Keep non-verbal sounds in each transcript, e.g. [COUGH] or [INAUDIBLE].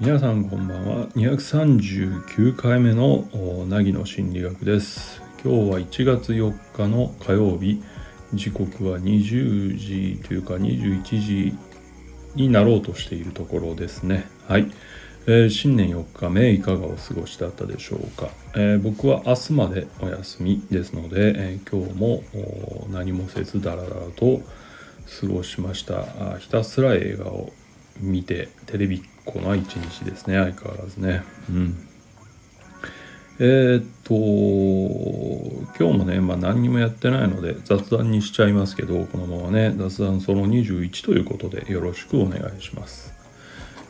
皆さんこんばんは。239回目の凪の心理学です。今日は1月4日の火曜日。時刻は20時というか21時になろうとしているところですね。はい、えー、新年4日目いかがお過ごしだったでしょうか、えー、僕は明日までお休みですので、えー、今日も何もせずだらだらと過ごしました。ひたすら映画を見てテレビっ子の一日ですね相変わらずね。うん。えー、っと今日もね、まあ、何にもやってないので雑談にしちゃいますけどこのままね雑談その21ということでよろしくお願いします。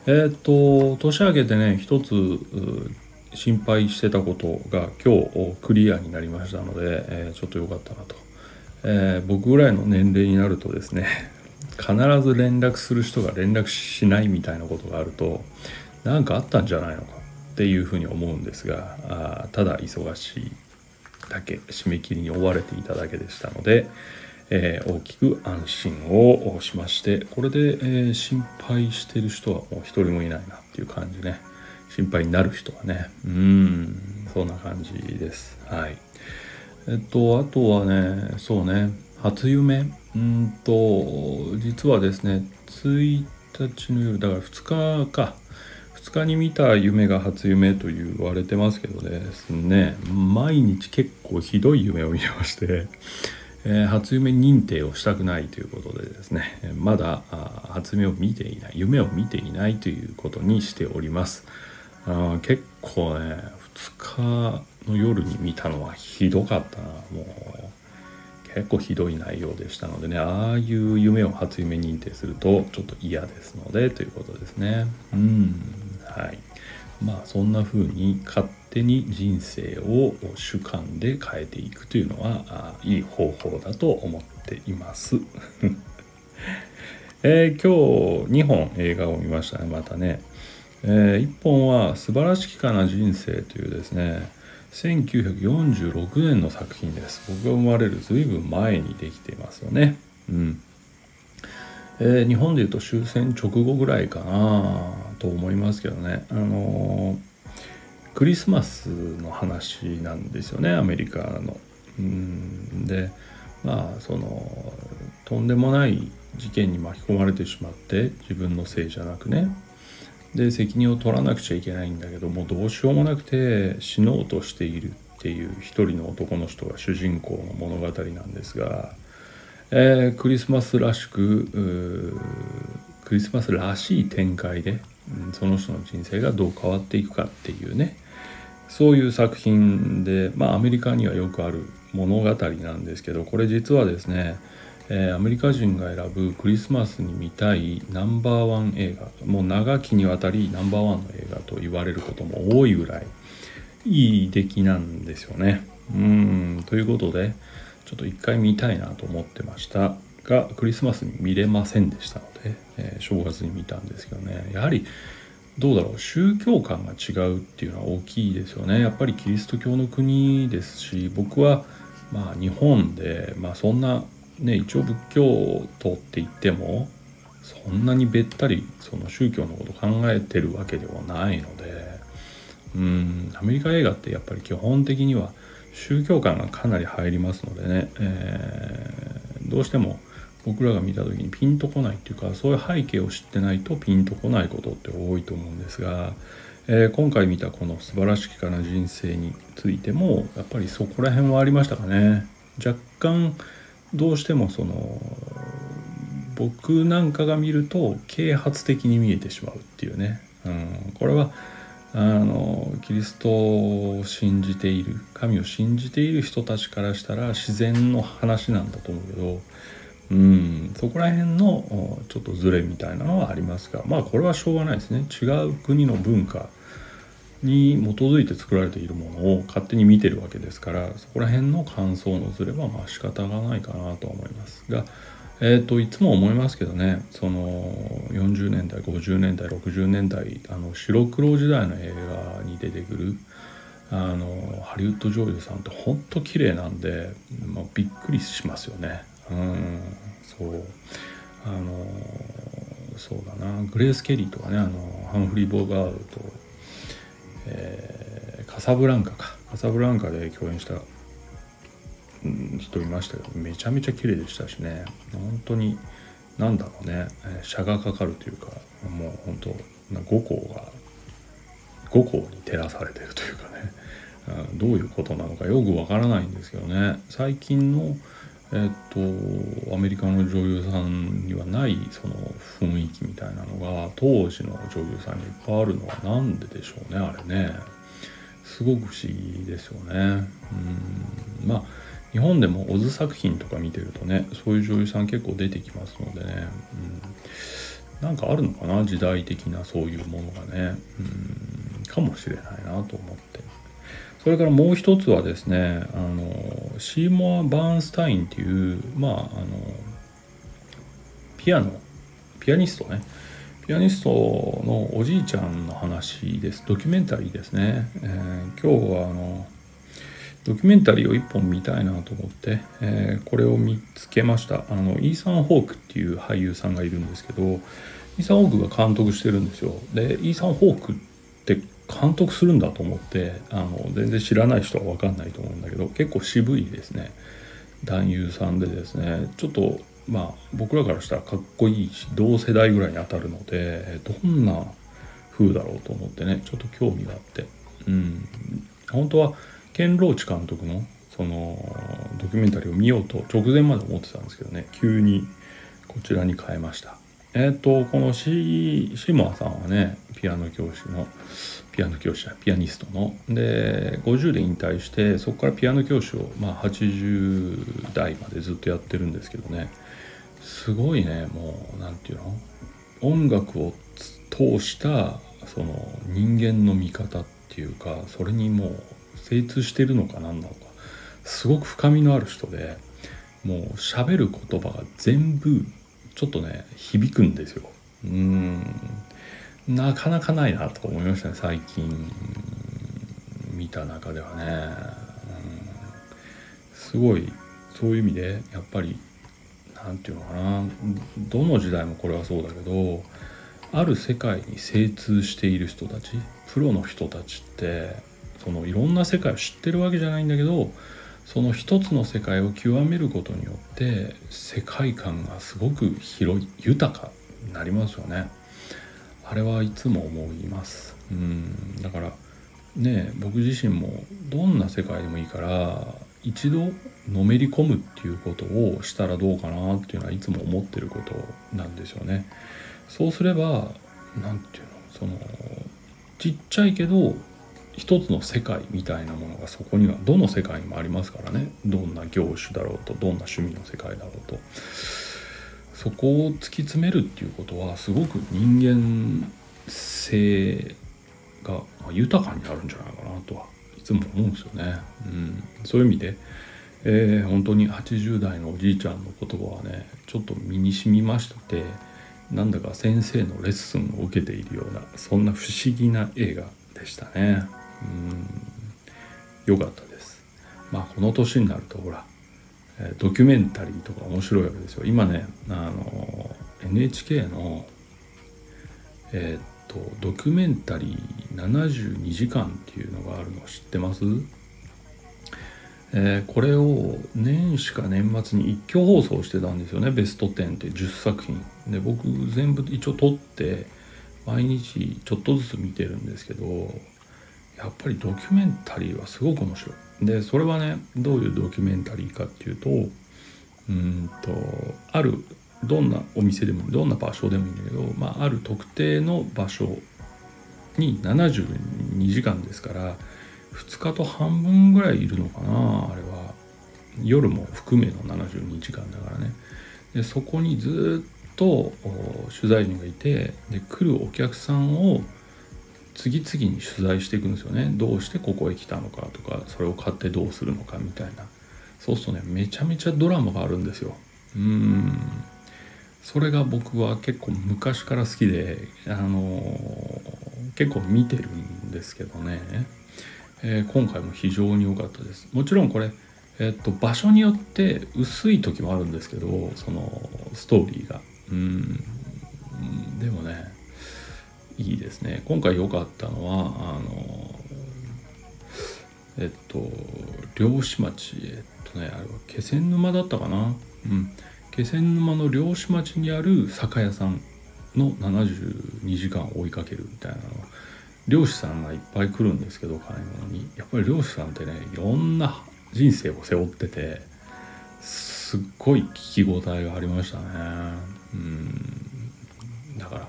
えー、っと年明けてね一つ心配してたことが今日クリアになりましたので、えー、ちょっと良かったなと、え僕ぐらいの年齢になるとですね [LAUGHS] 必ず連絡する人が連絡しないみたいなことがあると何かあったんじゃないのかっていうふうに思うんですがあただ忙しいだけ締め切りに追われていただけでしたので、えー、大きく安心をしましてこれで、え、心配してる人はもう一人もいないなっていう感じね。心配になる人はね。うん。そんな感じです。はい。えっとあとはねそうね。初夢。うんと実はですね1日の夜だから2日か。2日に見た夢が初夢と言われてますけどですね毎日結構ひどい夢を見てまして、え、初夢認定をしたくないということでですねまだ初夢を見ていない夢を見ていないということにしております。あ結構ね2日の夜に見たのはひどかったな。もう結構ひどい内容でしたのでねああいう夢を初夢認定するとちょっと嫌ですのでということですね。うんはい。まあそんな風に勝手に人生を主観で変えていくというのはいい方法だと思っています。[LAUGHS] えー、今日2本映画を見ましたねまたね、えー、1本は「素晴らしきかな人生」というですね1946年の作品です。僕が生まれる随分前にできていますよね。うん。えー、日本でいうと終戦直後ぐらいかな。と思いますけどね。あの、クリスマスの話なんですよねアメリカの。うん。でまあそのとんでもない事件に巻き込まれてしまって自分のせいじゃなくね。で責任を取らなくちゃいけないんだけどもどうしようもなくて死のうとしているっていう一人の男の人が主人公の物語なんですが、えー、クリスマスらしくクリスマスらしい展開で、うん、その人の人生がどう変わっていくかっていうねそういう作品でまあアメリカにはよくある物語なんですけどこれ実はですねえー、アメリカ人が選ぶクリスマスに見たいナンバーワン映画もう長きにわたりナンバーワンの映画と言われることも多いぐらいいい出来なんですよね。うんということでちょっと一回見たいなと思ってましたがクリスマスに見れませんでしたので、えー、正月に見たんですけどね。やはりどうだろう。宗教観が違うっていうのは大きいですよね。やっぱりキリスト教の国ですし僕はまあ日本で、まあ、そんなね一応仏教徒って言ってもそんなにべったりその宗教のこと考えてるわけではないのでうんアメリカ映画ってやっぱり基本的には宗教観がかなり入りますのでね、えー、どうしても僕らが見た時にピンとこないっていうかそういう背景を知ってないとピンとこないことって多いと思うんですが、えー、今回見たこの「素晴らしきかな人生」についてもやっぱりそこら辺はありましたかね。若干どうしてもその僕なんかが見ると啓発的に見えてしまうっていうね、うん、これはあのキリストを信じている神を信じている人たちからしたら自然の話なんだと思うけど、うん、そこら辺のちょっとズレみたいなのはありますがまあこれはしょうがないですね。違う国の文化に基づいて作られているものを勝手に見てるわけですからそこら辺の感想のずれはまあ仕方がないかなと思いますが、えーと、いつも思いますけどねその40年代50年代60年代あの白黒時代の映画に出てくるあのハリウッド女優さんってほんと綺麗なんで、まあ、びっくりしますよね。うんそう。あのそうだな。グレース・ケリーとかねあのハンフリー・ボーガードと、えー、カサブランカか。カサブランカで共演した人いましたけどめちゃめちゃ綺麗でしたしね。本当に何だろうね。車がかかるというかもう本当五行が五行に照らされてるというかね。どういうことなのかよくわからないんですけどね。最近のえっとアメリカの女優さんにはないその雰囲気みたいなのが当時の女優さんにいっぱいあるのは何ででしょうねあれね。すごく不思議ですよね。うん。まあ日本でもオズ作品とか見てるとねそういう女優さん結構出てきますのでね、うん、なんかあるのかな時代的なそういうものがね、うん、かもしれないなと思って。それからもう一つはですねあのシーモア・バーンスタインっていうまああのピアノピアニストね。ピアニストのおじいちゃんの話です。ドキュメンタリーですね、えー、今日はあのドキュメンタリーを1本見たいなと思って、えー、これを見つけました。あのイーサン・ホークっていう俳優さんがいるんですけどイーサン・ホークが監督してるんですよ。でイーサン・ホーク監督するんだと思ってあの全然知らない人は分かんないと思うんだけど結構渋いですね。男優さんでですね。ちょっとまあ僕らからしたらかっこいいし同世代ぐらいに当たるのでどんな風だろうと思ってねちょっと興味があって。うん。本当はケン・ローチ監督のそのドキュメンタリーを見ようと直前まで思ってたんですけどね急にこちらに変えました。えっ、ー、とこのシシモアさんはねピアノ教師のピアノ教師だピアニストの。で50で引退してそこからピアノ教師を、まあ、80代までずっとやってるんですけどね。すごいねもう何て言うの？音楽を通したその人間の見方っていうかそれにもう精通してるのか何なのか。すごく深みのある人でもう喋る言葉が全部ちょっとね響くんですよ。うん。なかなかないなと思いましたね最近見た中ではね、うん、すごいそういう意味でやっぱり何て言うのかな。どの時代もこれはそうだけどある世界に精通している人たちプロの人たちってそのいろんな世界を知ってるわけじゃないんだけどその一つの世界を極めることによって世界観がすごく広い豊かになりますよね。あれはいつも思います。うん。だからね僕自身もどんな世界でもいいから一度のめり込むっていうことをしたらどうかなっていうのはいつも思ってることなんですよね。そうすれば何て言うのそのちっちゃいけど一つの世界みたいなものがそこにはどの世界にもありますからねどんな業種だろうとどんな趣味の世界だろうとそこを突き詰めるっていうことはすごく人間性が豊かになるんじゃないかなとはいつも思うんですよね。うん、そういう意味で、えー、本当に80代のおじいちゃんの言葉はねちょっと身に染みましてなんだか先生のレッスンを受けているようなそんな不思議な映画でしたね。うん。よかったです。まあこの年になるとほらドキュメンタリーとか面白いわけですよ。今ねあの NHK のえ、っとドキュメンタリー72時間っていうのがあるの知ってます？えー、これを年始か年末に一挙放送してたんですよね。ベスト10って10作品。で僕全部一応撮って毎日ちょっとずつ見てるんですけどやっぱりドキュメンタリーはすごく面白い。でそれはねどういうドキュメンタリーかっていうとうんとあるどんなお店でもどんな場所でもいいんだけど、まあ、ある特定の場所に72時間ですから2日と半分ぐらいいるのかなあれは夜も含めの72時間だからねでそこにずっと取材陣がいてで来るお客さんを次々に取材していくんですよね。どうしてここへ来たのかとかそれを買ってどうするのかみたいな。そうするとねめちゃめちゃドラマがあるんですよ。うん。それが僕は結構昔から好きであのー、結構見てるんですけどね。えー、今回も非常に良かったです。もちろんこれ、え、っと場所によって薄い時もあるんですけどそのストーリーが。うん。でもねいいですね。今回良かったのはあのえっと漁師町えっとねあれは気仙沼だったかな？うん。気仙沼の漁師町にある酒屋さんの72時間追いかけるみたいなの。漁師さんがいっぱい来るんですけど買い物に。やっぱり漁師さんってねいろんな人生を背負っててすっごい聞き応えがありましたね。うん。だから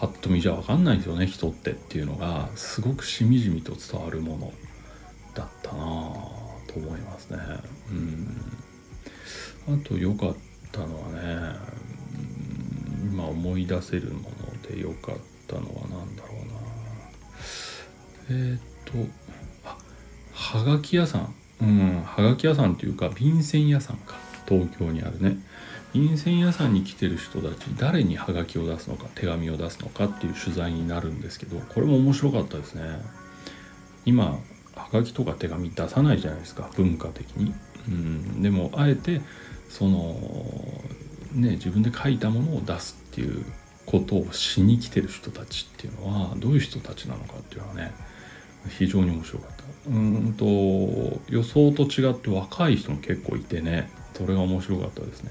パッと見じゃ分かんないですよね人ってっていうのがすごくしみじみと伝わるものだったなと思いますね。うん。あと良かったのはね今思い出せるもので良かったのは何だろうな。えー、っとあはがき屋さん。うんはがき屋さんっていうか便箋屋さんか。東京にあるね。便箋屋さんに来てる人たち誰にはがきを出すのか手紙を出すのかっていう取材になるんですけどこれも面白かったですね。今はがきとか手紙出さないじゃないですか文化的に。うん。でもあえてそのね自分で書いたものを出すっていうことをしに来てる人たちっていうのはどういう人たちなのかっていうのはね非常に面白かった。うんと予想と違って若い人も結構いてねそれが面白かったですね。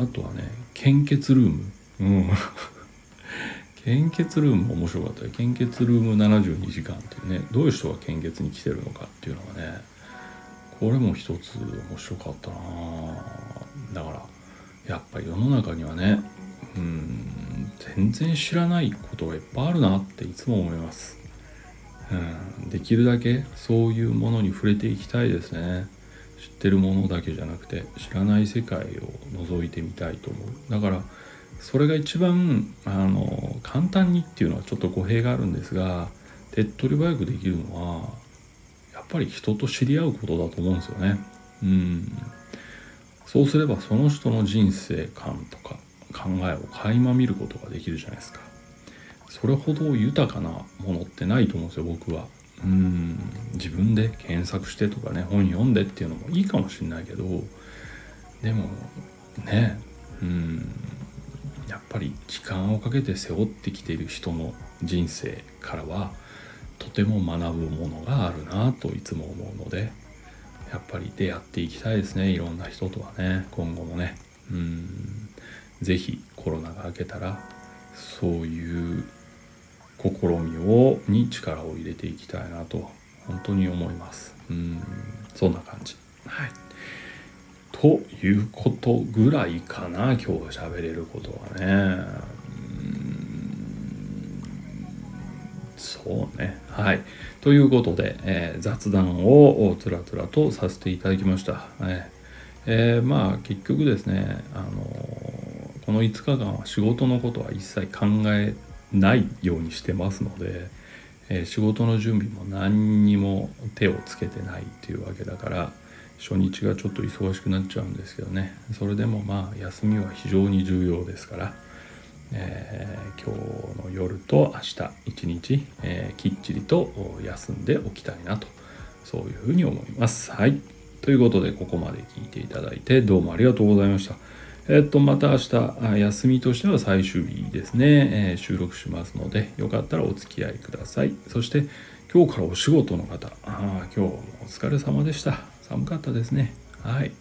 あとはね献血ルーム。うん。[LAUGHS] 献血ルームも面白かったよ献血ルーム72時間っていうね。どういう人が献血に来てるのかっていうのがねこれも一つ面白かったなだからやっぱり世の中にはねうん全然知らないことがいっぱいあるなっていつも思います。うん、できるだけそういうものに触れていきたいですね。知ってるものだけじゃなくて知らない世界を覗いてみたいと思う。だからそれが一番あの簡単にっていうのはちょっと語弊があるんですが手っ取り早くできるのはやっぱり人と知り合うことだと思うんですよね。うん。そうすればその人の人生観とか考えを垣間見ることができるじゃないですか。それほど豊かなものってないと思うんですよ僕は。うん自分で検索してとかね本読んでっていうのもいいかもしんないけどでもねうんやっぱり時間をかけて背負ってきている人の人生からはとても学ぶものがあるなといつも思うのでやっぱり出会っていきたいですねいろんな人とはね今後もね。うん是非コロナが明けたらそういう試みをに力を入れていきたいなと本当に思います。うんそんな感じ。はい。ということぐらいかな今日喋れることはね。そうね。はい。ということで、えー、雑談をつらつらとさせていただきました、ええー、まあ結局ですねあのこの5日間は仕事のことは一切考えないようにしてますので、えー、仕事の準備も何にも手をつけてないっていうわけだから初日がちょっと忙しくなっちゃうんですけどねそれでもまあ休みは非常に重要ですから、えー、今日の夜と明日一日、えー、きっちりと休んでおきたいなとそういうふうに思います。はいということでここまで聞いていただいてどうもありがとうございました。えっと、また明日、休みとしては最終日ですね、えー、収録しますので、よかったらお付き合いください。そして、今日からお仕事の方、あ今日もお疲れ様でした。寒かったですね。はい。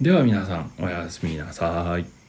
では皆さん、おやすみなさい。